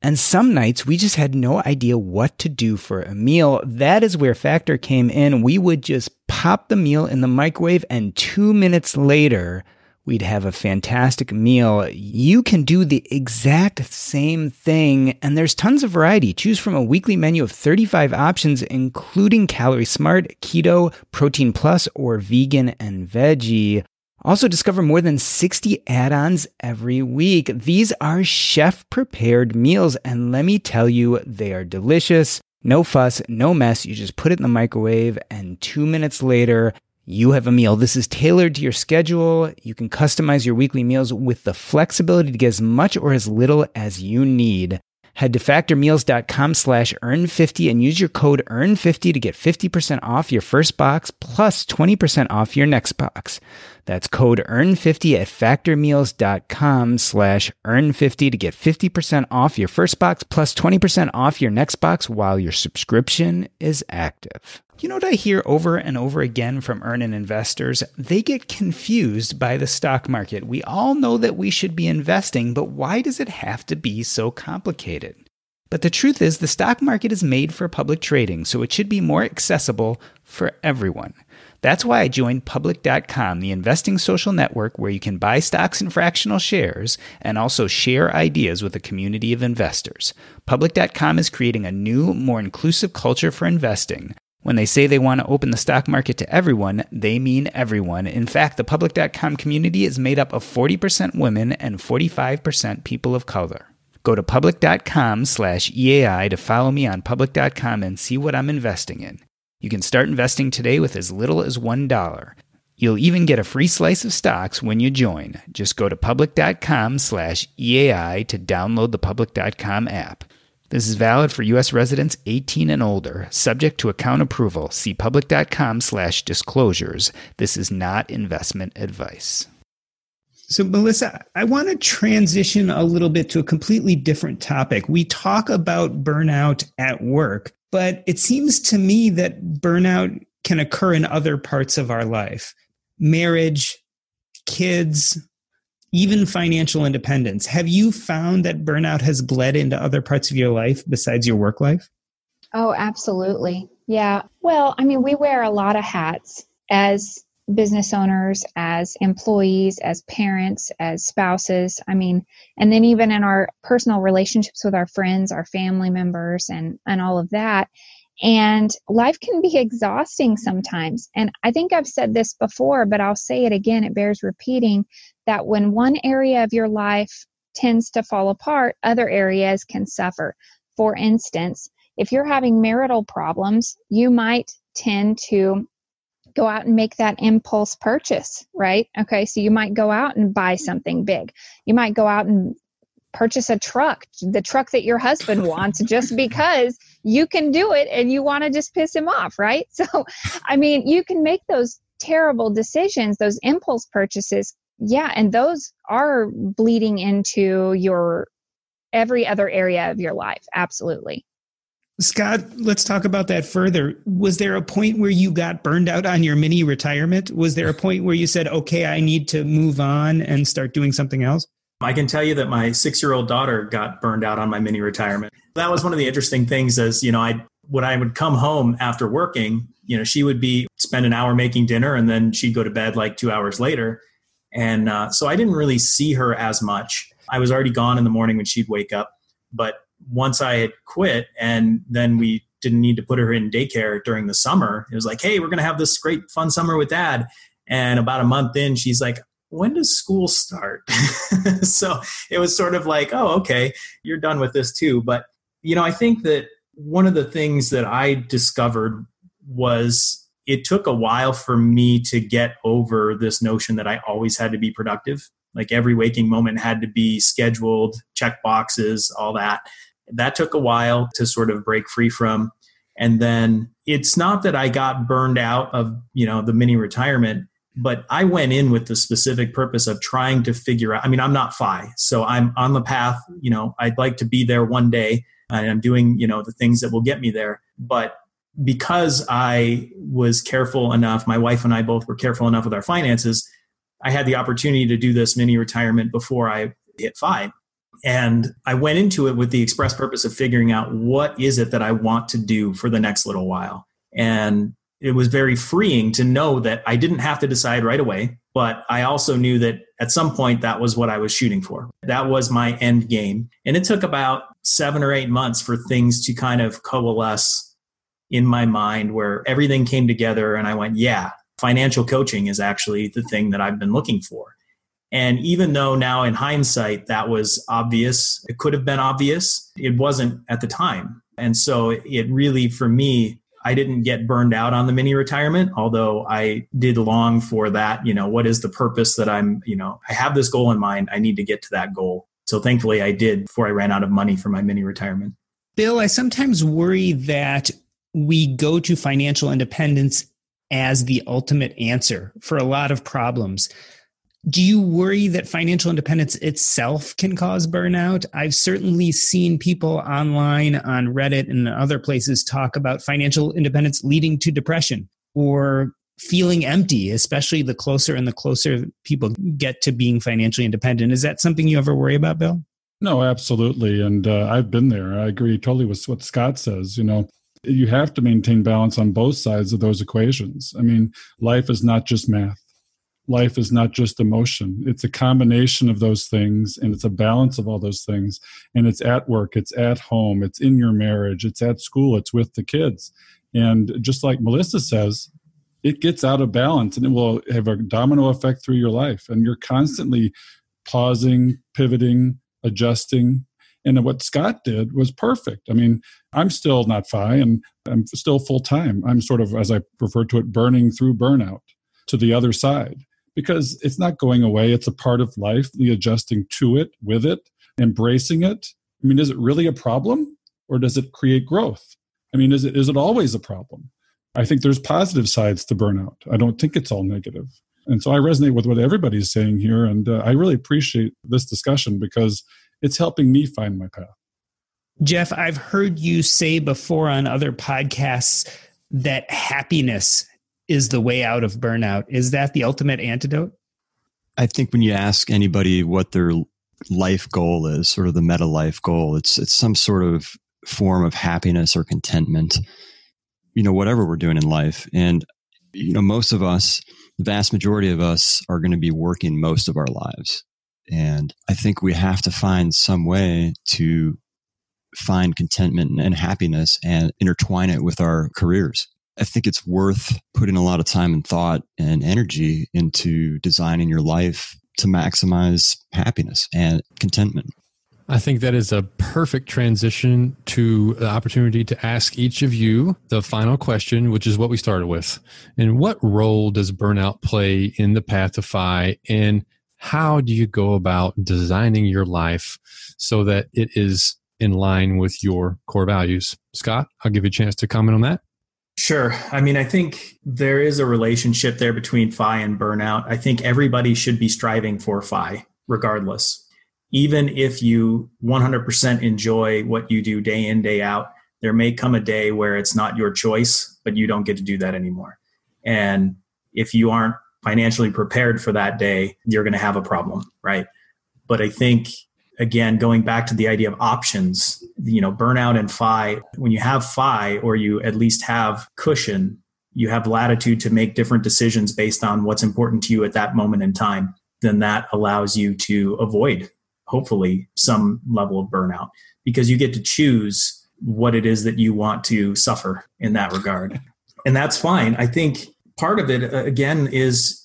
And some nights we just had no idea what to do for a meal. That is where Factor came in. We would just pop the meal in the microwave, and two minutes later, we'd have a fantastic meal. You can do the exact same thing, and there's tons of variety. Choose from a weekly menu of 35 options, including Calorie Smart, Keto, Protein Plus, or Vegan and Veggie. Also, discover more than 60 add ons every week. These are chef prepared meals, and let me tell you, they are delicious. No fuss, no mess. You just put it in the microwave, and two minutes later, you have a meal. This is tailored to your schedule. You can customize your weekly meals with the flexibility to get as much or as little as you need. Head to factormeals.com slash earn50 and use your code earn50 to get 50% off your first box plus 20% off your next box. That's code earn50 at factormeals.com slash earn50 to get 50% off your first box plus 20% off your next box while your subscription is active. You know what I hear over and over again from earning investors? They get confused by the stock market. We all know that we should be investing, but why does it have to be so complicated? But the truth is, the stock market is made for public trading, so it should be more accessible for everyone. That's why I joined Public.com, the investing social network where you can buy stocks and fractional shares and also share ideas with a community of investors. Public.com is creating a new, more inclusive culture for investing When they say they want to open the stock market to everyone, they mean everyone. In fact, the public.com community is made up of 40% women and 45% people of color. Go to public.com slash EAI to follow me on public.com and see what I'm investing in. You can start investing today with as little as $1. You'll even get a free slice of stocks when you join. Just go to public.com slash EAI to download the public.com app. This is valid for U.S. residents 18 and older, subject to account approval. See public.com slash disclosures. This is not investment advice. So, Melissa, I want to transition a little bit to a completely different topic. We talk about burnout at work, but it seems to me that burnout can occur in other parts of our life marriage, kids, even financial independence. Have you found that burnout has bled into other parts of your life besides your work life? Oh, absolutely. Yeah. Well, I mean, we wear a lot of hats as business owners, as employees, as parents, as spouses. I mean, and then even in our personal relationships with our friends, our family members, and, and all of that. And life can be exhausting sometimes. And I think I've said this before, but I'll say it again. It bears repeating that when one area of your life tends to fall apart, other areas can suffer. For instance, if you're having marital problems, you might tend to go out and make that impulse purchase, right? Okay, so you might go out and buy something big. You might go out and purchase a truck, the truck that your husband wants, just because you can do it and you want to just piss him off, right? So, I mean, you can make those terrible decisions, those impulse purchases. Yeah, and those are bleeding into your every other area of your life. Absolutely. Scott, let's talk about that further. Was there a point where you got burned out on your mini retirement? Was there a point where you said, okay, I need to move on and start doing something else? I can tell you that my six year old daughter got burned out on my mini retirement. That was one of the interesting things as, you know, I when I would come home after working, you know, she would be spend an hour making dinner and then she'd go to bed like two hours later. And uh, so I didn't really see her as much. I was already gone in the morning when she'd wake up. But once I had quit and then we didn't need to put her in daycare during the summer, it was like, hey, we're going to have this great fun summer with dad. And about a month in, she's like, when does school start? so it was sort of like, oh, okay, you're done with this too. But, you know, I think that one of the things that I discovered was it took a while for me to get over this notion that I always had to be productive. Like every waking moment had to be scheduled, check boxes, all that that took a while to sort of break free from. And then it's not that i got burned out of you know the mini retirement but i went in with the specific purpose of trying to figure out i mean i'm not fi so i'm on the path you know i'd like to be there one day and i'm doing you know the things that will get me there. But because i was careful enough my wife and i both were careful enough with our finances i had the opportunity to do this mini retirement before i hit five and I went into it with the express purpose of figuring out what is it that I want to do for the next little while. And it was very freeing to know that I didn't have to decide right away, but I also knew that at some point that was what I was shooting for. That was my end game. And it took about seven or eight months for things to kind of coalesce in my mind where everything came together and I went, yeah, financial coaching is actually the thing that I've been looking for. And even though now in hindsight that was obvious, it could have been obvious, it wasn't at the time. And so it really, for me, I didn't get burned out on the mini retirement, although I did long for that. You know, what is the purpose that I'm, you know, I have this goal in mind. I need to get to that goal. So thankfully I did before I ran out of money for my mini retirement. Bill, I sometimes worry that we go to financial independence as the ultimate answer for a lot of problems do you worry that financial independence itself can cause burnout? I've certainly seen people online on Reddit and other places talk about financial independence leading to depression or feeling empty, especially the closer and the closer people get to being financially independent. Is that something you ever worry about, Bill? No, absolutely. And uh, I've been there. I agree totally with what Scott says. You know, you have to maintain balance on both sides of those equations. I mean, life is not just math life is not just emotion it's a combination of those things and it's a balance of all those things and it's at work it's at home it's in your marriage it's at school it's with the kids And just like Melissa says, it gets out of balance and it will have a domino effect through your life. And you're constantly pausing, pivoting, adjusting. And what Scott did was perfect. I mean, I'm still not FI and I'm still full time. I'm sort of, as I refer to it, burning through burnout to the other side because it's not going away. It's a part of life, the adjusting to it, with it, embracing it. I mean, is it really a problem or does it create growth? I mean, is it, is it always a problem? I think there's positive sides to burnout. I don't think it's all negative. And so I resonate with what everybody's saying here. And uh, I really appreciate this discussion because it's helping me find my path. Jeff, I've heard you say before on other podcasts that happiness is the way out of burnout. Is that the ultimate antidote? I think when you ask anybody what their life goal is, sort of the meta life goal, it's it's some sort of form of happiness or contentment. You know, whatever we're doing in life. And you know, most of us, the vast majority of us are going to be working most of our lives. And I think we have to find some way to find contentment and happiness and intertwine it with our careers. I think it's worth putting a lot of time and thought and energy into designing your life to maximize happiness and contentment. I think that is a perfect transition to the opportunity to ask each of you the final question, which is what we started with. And what role does burnout play in the path to FI? And how do you go about designing your life so that it is in line with your core values? Scott, I'll give you a chance to comment on that. Sure. I mean, I think there is a relationship there between FI and burnout. I think everybody should be striving for FI regardless. Even if you 100% enjoy what you do day in, day out, there may come a day where it's not your choice, but you don't get to do that anymore. And if you aren't financially prepared for that day, you're going to have a problem, right? But I think again, going back to the idea of options, you know, burnout and FI, when you have FI or you at least have cushion, you have latitude to make different decisions based on what's important to you at that moment in time, then that allows you to avoid, hopefully, some level of burnout because you get to choose what it is that you want to suffer in that regard. And that's fine. I think part of it, uh, again, is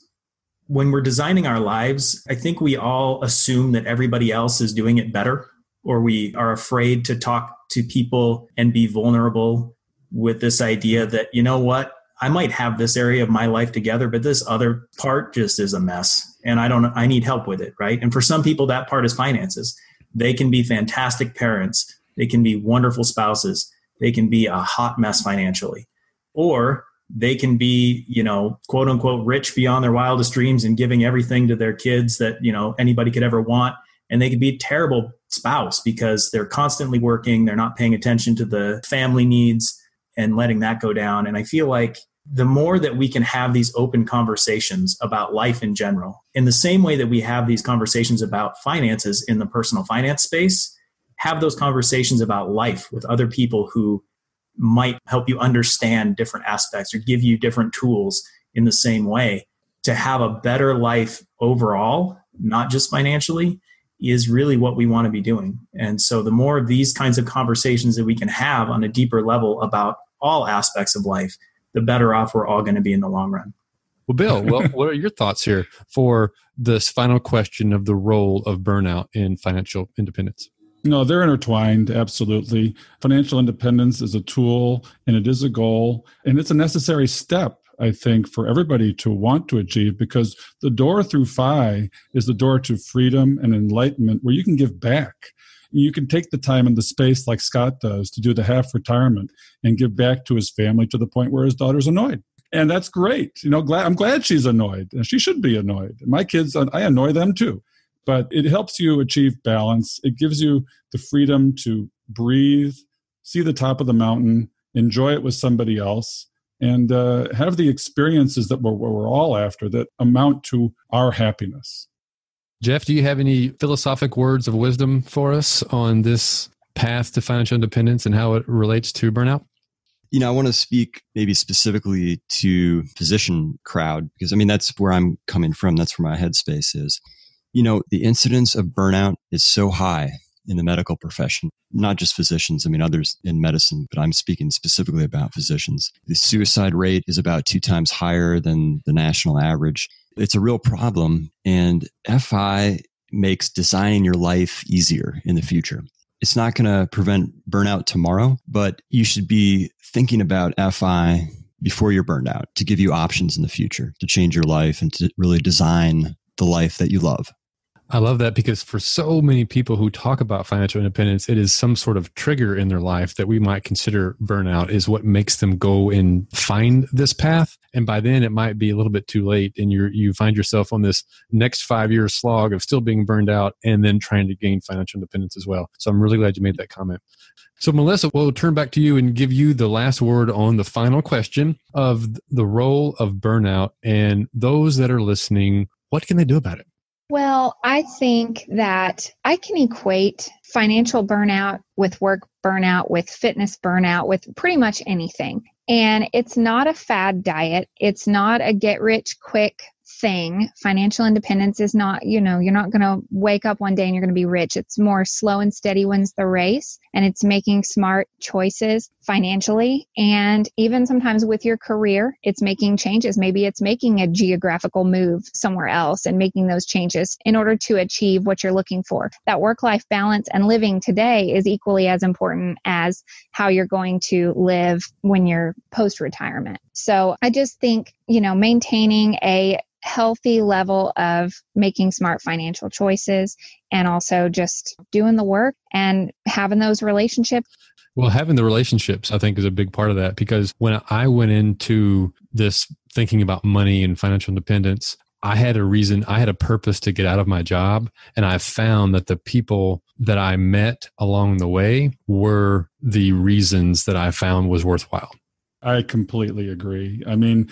when we're designing our lives, I think we all assume that everybody else is doing it better, or we are afraid to talk to people and be vulnerable with this idea that, you know what, I might have this area of my life together, but this other part just is a mess. And I don't, I need help with it, right? And for some people, that part is finances. They can be fantastic parents, they can be wonderful spouses, they can be a hot mess financially. Or they can be, you know, quote unquote rich beyond their wildest dreams and giving everything to their kids that, you know, anybody could ever want. And they could be a terrible spouse because they're constantly working, they're not paying attention to the family needs and letting that go down. And I feel like the more that we can have these open conversations about life in general, in the same way that we have these conversations about finances in the personal finance space, have those conversations about life with other people who might help you understand different aspects or give you different tools in the same way to have a better life overall, not just financially, is really what we want to be doing. And so the more of these kinds of conversations that we can have on a deeper level about all aspects of life, the better off we're all going to be in the long run. Well, Bill, well, what are your thoughts here for this final question of the role of burnout in financial independence? No, they're intertwined, absolutely. Financial independence is a tool and it is a goal, and it's a necessary step, I think, for everybody to want to achieve because the door through FI is the door to freedom and enlightenment where you can give back. You can take the time and the space, like Scott does, to do the half retirement and give back to his family to the point where his daughter's annoyed and that's great. You know, glad I'm glad she's annoyed. And she should be annoyed. My kids, I annoy them too but it helps you achieve balance. It gives you the freedom to breathe, see the top of the mountain, enjoy it with somebody else, and uh, have the experiences that we're, we're all after that amount to our happiness. Jeff, do you have any philosophic words of wisdom for us on this path to financial independence and how it relates to burnout? You know, I want to speak maybe specifically to physician crowd because I mean that's where I'm coming from. That's where my headspace is you know, the incidence of burnout is so high in the medical profession, not just physicians, I mean, others in medicine, but I'm speaking specifically about physicians. The suicide rate is about two times higher than the national average. It's a real problem, and FI makes designing your life easier in the future. It's not going to prevent burnout tomorrow, but you should be thinking about FI before you're burned out to give you options in the future to change your life and to really design the life that you love. I love that because for so many people who talk about financial independence, it is some sort of trigger in their life that we might consider burnout is what makes them go and find this path. And by then it might be a little bit too late and you you find yourself on this next five year slog of still being burned out and then trying to gain financial independence as well. So I'm really glad you made that comment. So Melissa, we'll turn back to you and give you the last word on the final question of the role of burnout and those that are listening, what can they do about it? Well, I think that I can equate financial burnout with work burnout, with fitness burnout, with pretty much anything. And it's not a fad diet. It's not a get rich quick thing. Financial independence is not, you know, you're not going to wake up one day and you're going to be rich. It's more slow and steady wins the race. And it's making smart choices financially and even sometimes with your career. It's making changes. Maybe it's making a geographical move somewhere else and making those changes in order to achieve what you're looking for. That work life balance and living today is equally as important as how you're going to live when you're post retirement. So I just think, you know, maintaining a healthy level of making smart financial choices and also just doing the work and having those relationships. Well, having the relationships, I think, is a big part of that because when I went into this thinking about money and financial independence, I had a reason, I had a purpose to get out of my job. And I found that the people that I met along the way were the reasons that I found was worthwhile. I completely agree. I mean,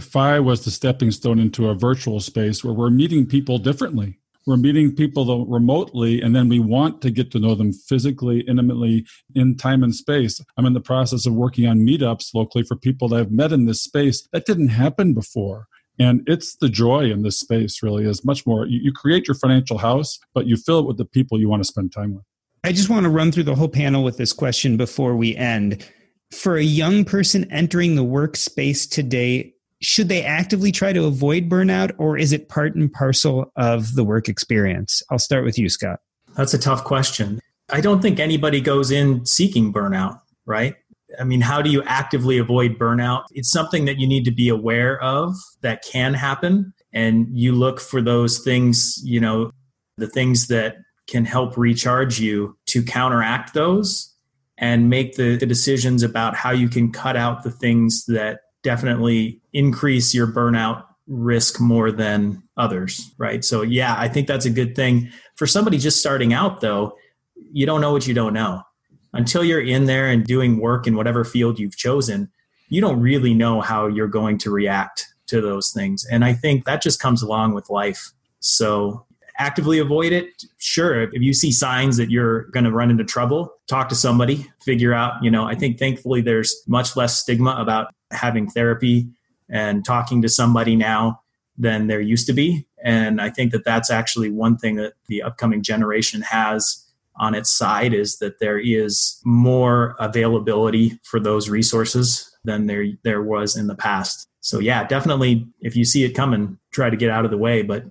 FI was the stepping stone into a virtual space where we're meeting people differently. We're meeting people remotely, and then we want to get to know them physically, intimately, in time and space. I'm in the process of working on meetups locally for people that I've met in this space. That didn't happen before. And it's the joy in this space, really, is much more. You, you create your financial house, but you fill it with the people you want to spend time with. I just want to run through the whole panel with this question before we end for a young person entering the workspace today, should they actively try to avoid burnout or is it part and parcel of the work experience? I'll start with you, Scott. That's a tough question. I don't think anybody goes in seeking burnout, right? I mean, how do you actively avoid burnout? It's something that you need to be aware of that can happen. And you look for those things, you know, the things that can help recharge you to counteract those and make the, the decisions about how you can cut out the things that definitely increase your burnout risk more than others, right? So, yeah, I think that's a good thing. For somebody just starting out, though, you don't know what you don't know. Until you're in there and doing work in whatever field you've chosen, you don't really know how you're going to react to those things. And I think that just comes along with life. So, actively avoid it sure if you see signs that you're going to run into trouble talk to somebody figure out you know i think thankfully there's much less stigma about having therapy and talking to somebody now than there used to be. And i think that that's actually one thing that the upcoming generation has on its side is that there is more availability for those resources than there there was in the past. So yeah definitely if you see it coming try to get out of the way but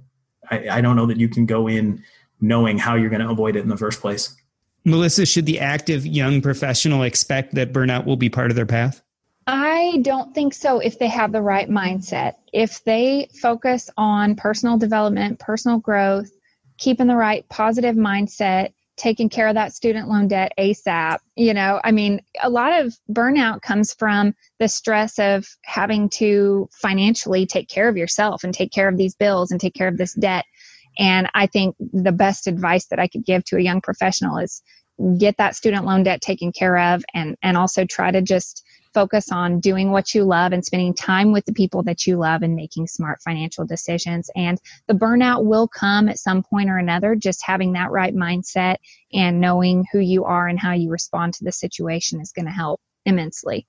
I, I don't know that you can go in knowing how you're going to avoid it in the first place. Melissa, should the active young professional expect that burnout will be part of their path? I don't think so if they have the right mindset. If they focus on personal development, personal growth, keeping the right positive mindset, taking care of that student loan debt ASAP. You know, I mean, a lot of burnout comes from the stress of having to financially take care of yourself and take care of these bills and take care of this debt. And I think the best advice that I could give to a young professional is get that student loan debt taken care of and and also try to just focus on doing what you love and spending time with the people that you love and making smart financial decisions. And the burnout will come at some point or another. Just having that right mindset and knowing who you are and how you respond to the situation is going to help immensely.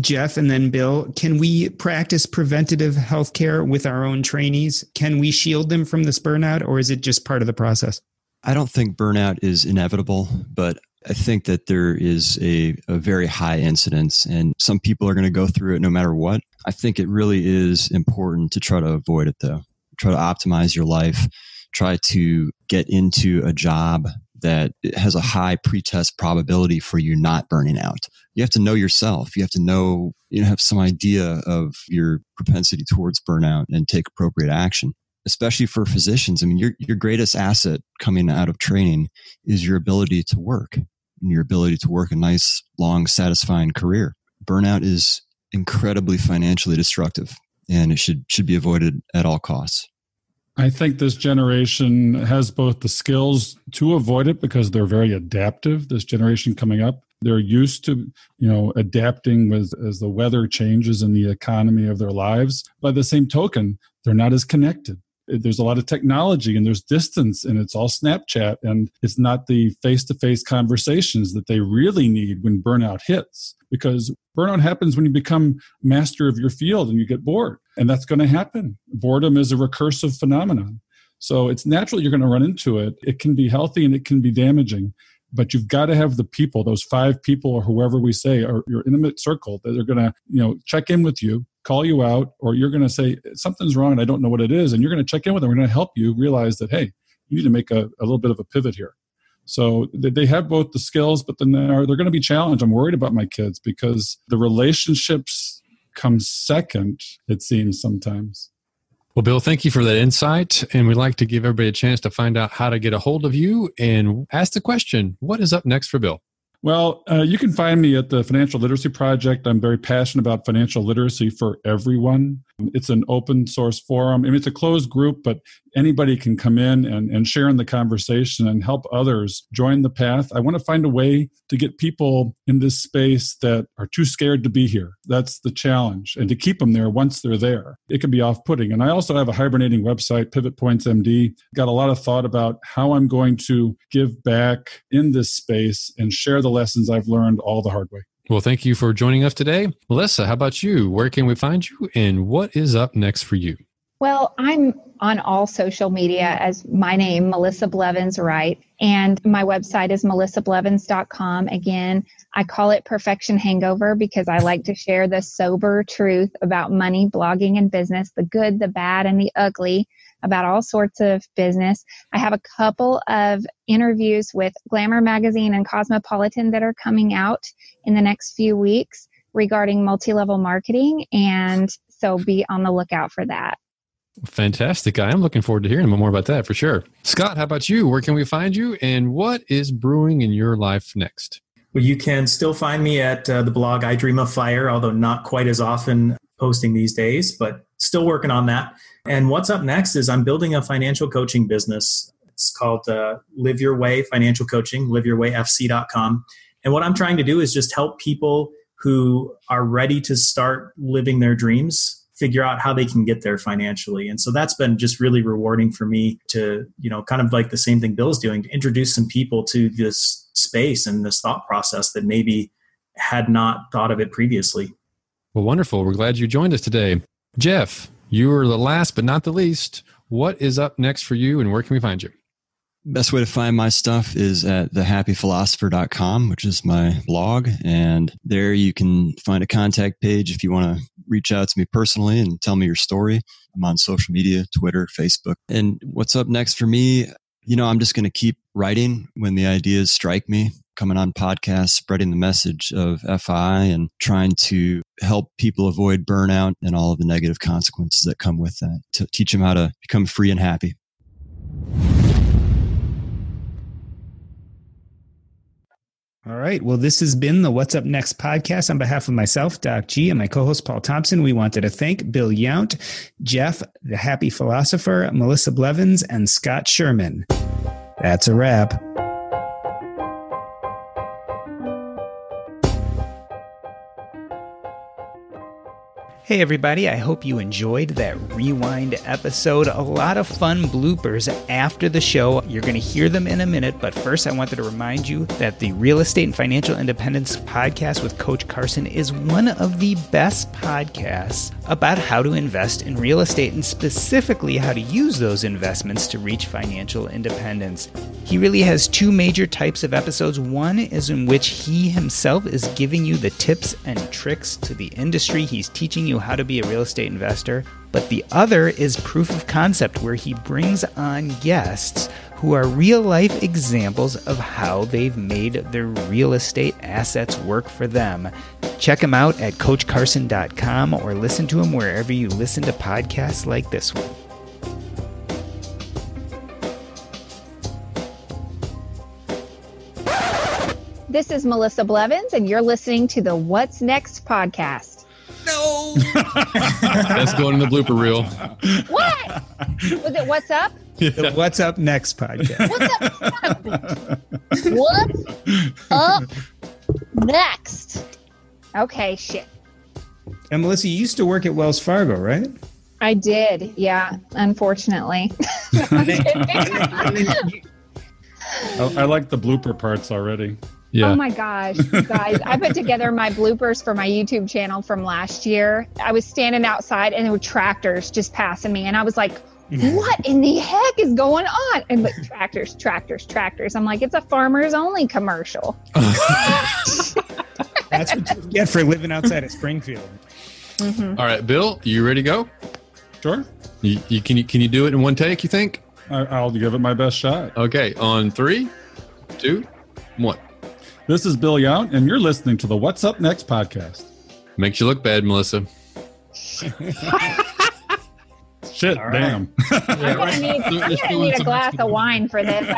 Jeff and then Bill, can we practice preventative health care with our own trainees? Can we shield them from this burnout or is it just part of the process? I don't think burnout is inevitable, but I think that there is a, a very high incidence, and some people are going to go through it no matter what. I think it really is important to try to avoid it, though. Try to optimize your life, try to get into a job that has a high pretest probability for you not burning out. You have to know yourself. You have to know, you know, have some idea of your propensity towards burnout and take appropriate action. Especially for physicians. I mean, your, your greatest asset coming out of training is your ability to work and your ability to work a nice, long, satisfying career. Burnout is incredibly financially destructive and it should, should be avoided at all costs. I think this generation has both the skills to avoid it because they're very adaptive. This generation coming up, they're used to, you know, adapting with as the weather changes in the economy of their lives. By the same token, they're not as connected there's a lot of technology and there's distance and it's all Snapchat and it's not the face to face conversations that they really need when burnout hits. Because burnout happens when you become master of your field and you get bored. And that's going to happen. Boredom is a recursive phenomenon. So it's natural you're going to run into it. It can be healthy and it can be damaging but you've got to have the people those five people or whoever we say are your intimate circle that are going to you know check in with you call you out or you're going to say something's wrong and i don't know what it is and you're going to check in with them we're going to help you realize that hey you need to make a, a little bit of a pivot here so they have both the skills but then they're, they're going to be challenged i'm worried about my kids because the relationships come second it seems sometimes well, Bill, thank you for that insight. And we'd like to give everybody a chance to find out how to get a hold of you and ask the question what is up next for Bill? Well, uh, you can find me at the Financial Literacy Project. I'm very passionate about financial literacy for everyone. It's an open source forum. I mean, it's a closed group, but anybody can come in and, and share in the conversation and help others join the path. I want to find a way to get people in this space that are too scared to be here. That's the challenge. And to keep them there once they're there. It can be off putting. And I also have a hibernating website, Pivot Points MD. Got a lot of thought about how I'm going to give back in this space and share the lessons I've learned all the hard way. Well, thank you for joining us today. Melissa, how about you? Where can we find you and what is up next for you? Well, I'm on all social media as my name, Melissa Blevins Wright. And my website is melissablevins.com. Again, I call it Perfection Hangover because I like to share the sober truth about money, blogging, and business the good, the bad, and the ugly about all sorts of business. I have a couple of interviews with Glamour Magazine and Cosmopolitan that are coming out in the next few weeks regarding multi level marketing. And so be on the lookout for that. Fantastic. I am looking forward to hearing more about that for sure. Scott, how about you? Where can we find you? And what is brewing in your life next? Well, you can still find me at uh, the blog I Dream of Fire, although not quite as often posting these days, but still working on that. And what's up next is I'm building a financial coaching business. It's called uh, Live Your Way Financial Coaching, liveyourwayfc.com. And what I'm trying to do is just help people who are ready to start living their dreams figure out how they can get there financially. And so that's been just really rewarding for me to, you know, kind of like the same thing Bill's doing to introduce some people to this space and this thought process that maybe had not thought of it previously. Well, wonderful. We're glad you joined us today. Jeff, you are the last but not the least. What is up next for you and where can we find you? Best way to find my stuff is at thehappyphilosopher.com, which is my blog. And there you can find a contact page if you want to reach out to me personally and tell me your story. I'm on social media, Twitter, Facebook. And what's up next for me? You know, I'm just going to keep writing when the ideas strike me, coming on podcasts, spreading the message of FI and trying to help people avoid burnout and all of the negative consequences that come with that to teach them how to become free and happy. All right. Well, this has been the What's Up Next podcast. On behalf of myself, Doc G, and my co host, Paul Thompson, we wanted to thank Bill Yount, Jeff, the happy philosopher, Melissa Blevins, and Scott Sherman. That's a wrap. Hey, everybody, I hope you enjoyed that rewind episode. A lot of fun bloopers after the show. You're going to hear them in a minute, but first, I wanted to remind you that the Real Estate and Financial Independence podcast with Coach Carson is one of the best podcasts about how to invest in real estate and specifically how to use those investments to reach financial independence. He really has two major types of episodes. One is in which he himself is giving you the tips and tricks to the industry, he's teaching you how to be a real estate investor. But the other is proof of concept, where he brings on guests who are real life examples of how they've made their real estate assets work for them. Check him out at CoachCarson.com or listen to him wherever you listen to podcasts like this one. This is Melissa Blevins, and you're listening to the What's Next podcast. No! That's going in the blooper reel. What? Was it What's Up? The What's Up Next podcast. What's up? What's up next? Okay, shit. And Melissa, you used to work at Wells Fargo, right? I did, yeah, unfortunately. I, I like the blooper parts already. Yeah. Oh my gosh, guys. I put together my bloopers for my YouTube channel from last year. I was standing outside and there were tractors just passing me. And I was like, what in the heck is going on? And like tractors, tractors, tractors. I'm like, it's a farmers only commercial. That's what you get for living outside of Springfield. Mhm. All right, Bill, you ready to go? Sure. You, you can you can you do it in one take? You think? I, I'll give it my best shot. Okay, on three, two, one. This is Bill Yount, and you're listening to the What's Up Next podcast. Makes you look bad, Melissa. Shit, All right. damn. I'm gonna need, I'm gonna need a glass of wine for this.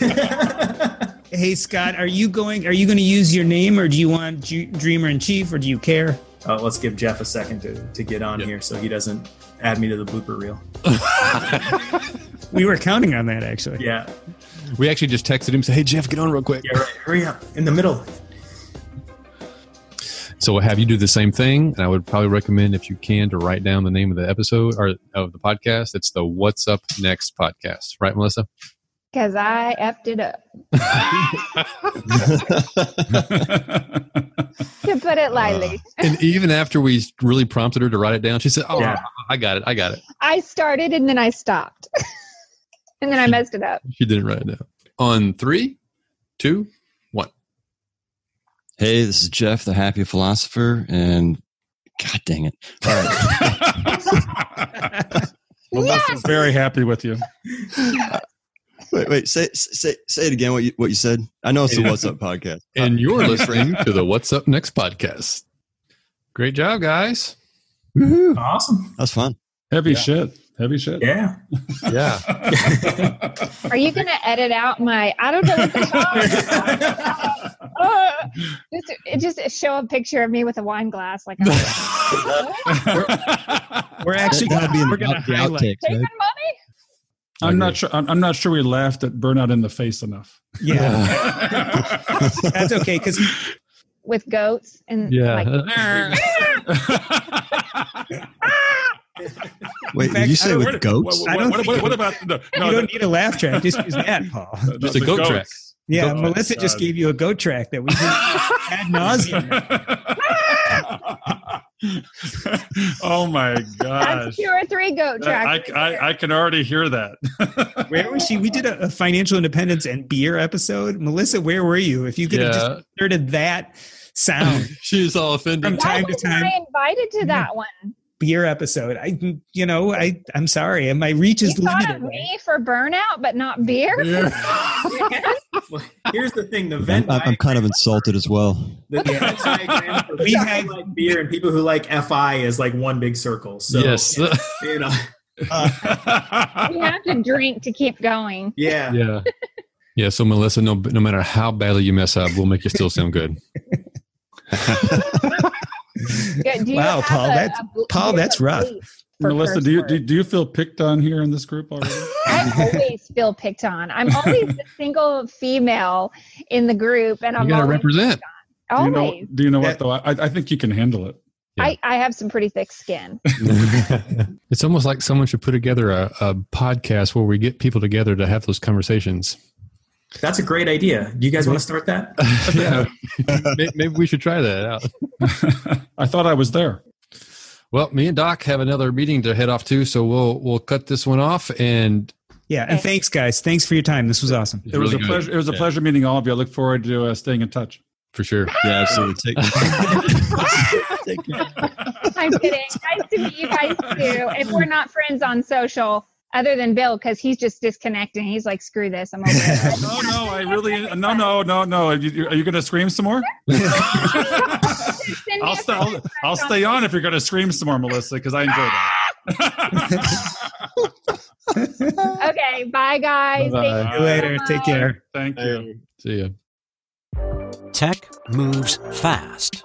Hey Scott, are you going? Are you going to use your name, or do you want Ju- Dreamer in Chief, or do you care? Uh, let's give Jeff a second to, to get on Yeah. here so he doesn't add me to the blooper reel. We were counting on that actually. Yeah. We actually just texted him, say, "Hey Jeff, get on real quick." Yeah, right. Hurry up. In the middle. So we'll have you do the same thing, and I would probably recommend, if you can, to write down the name of the episode or of the podcast. It's the What's Up Next podcast, right, Melissa? Because I effed it up, to put it lightly. Uh, and even after we really prompted her to write it down, she said, "Oh, Yeah. I got it, I got it." I started and then I stopped. and then I messed it up. She didn't write it down. On three, two, one. hey, this is Jeff, the happy philosopher, and God dang it. All right. Melissa's very happy with you. Wait, wait, say say say it again what you what you said. I know it's the What's Up podcast. And you're listening to the What's Up Next podcast. Great job, guys. Woohoo. Awesome. That's fun. Heavy Yeah. shit. Heavy shit. Yeah. Yeah. Are you going to edit out my? I don't know what the hell. Uh, just, just show a picture of me with a wine glass, like I'm We're actually That- that'd be in we're the, gonna the outtakes, taking right? money. I'm not sure. I'm, I'm not sure we laughed at burnout in the face enough. Yeah, that's okay because with goats and Yeah. like Wait, In did you say with What- goats? What, I don't what, what, what about the, no, you don't need a laugh track. Just use that, Paul. the- Just a goat goats. track. Yeah, Goat- Melissa just gave you a goat track that we did ad nauseum. oh my that's two or three goat I, tracks. I, I can already hear that. Where was she? We did a, a financial independence and beer episode. Melissa, where were you? If you could have just inserted that sound she was all offended. from Why time to wasn't time, I invited to that one? Beer episode. I, you know, I, I'm sorry, And my reach is thought limited. of me for burnout, but not beer. Well, here's the thing: the vent. I'm, I'm kind of insulted as well. the Venn diagram for We have- like beer and people who like FI is like one big circle. So yes. you know, You have to drink to keep going. yeah. yeah. Yeah. So Melissa, no, no matter how badly you mess up, we'll make you still sound good. Yeah, Wow, Paul, a- that's- a Paul, do you have that's rough. Melissa, do you, do, do you feel picked on here in this group already? I always feel picked on. I'm always the single female in the group, and You I'm got to always, represent. Do you know, always. do you know what though? I, I think you can handle it. Yeah. I, I have some pretty thick skin. it's almost like someone should put together a, a podcast where we get people together to have those conversations. That's a great idea. Do you guys want to start that? yeah, May- maybe we should try that out. I thought I was there. Well, me and Doc have another meeting to head off to, so we'll we'll cut this one off. And Yeah, and thanks, guys. Thanks for your time. This was awesome. It was really a good. pleasure. It was a Yeah. pleasure meeting all of you. I look forward to uh, staying in touch. for sure, Yeah, absolutely. Take, take care. I'm kidding. Nice to meet you guys too. If we're not friends on social, other than Bill, because he's just disconnecting. He's like, screw this. I'm over it. No, no, I really. No, no, no, no. Are you, are you going to scream some more? I'll, st- I'll, I'll stay on if you're going to scream some more, Melissa, because I enjoy that. Okay. Bye, guys. Bye-bye. Thank you later. so Take care. Thank you. see ya. Tech moves fast.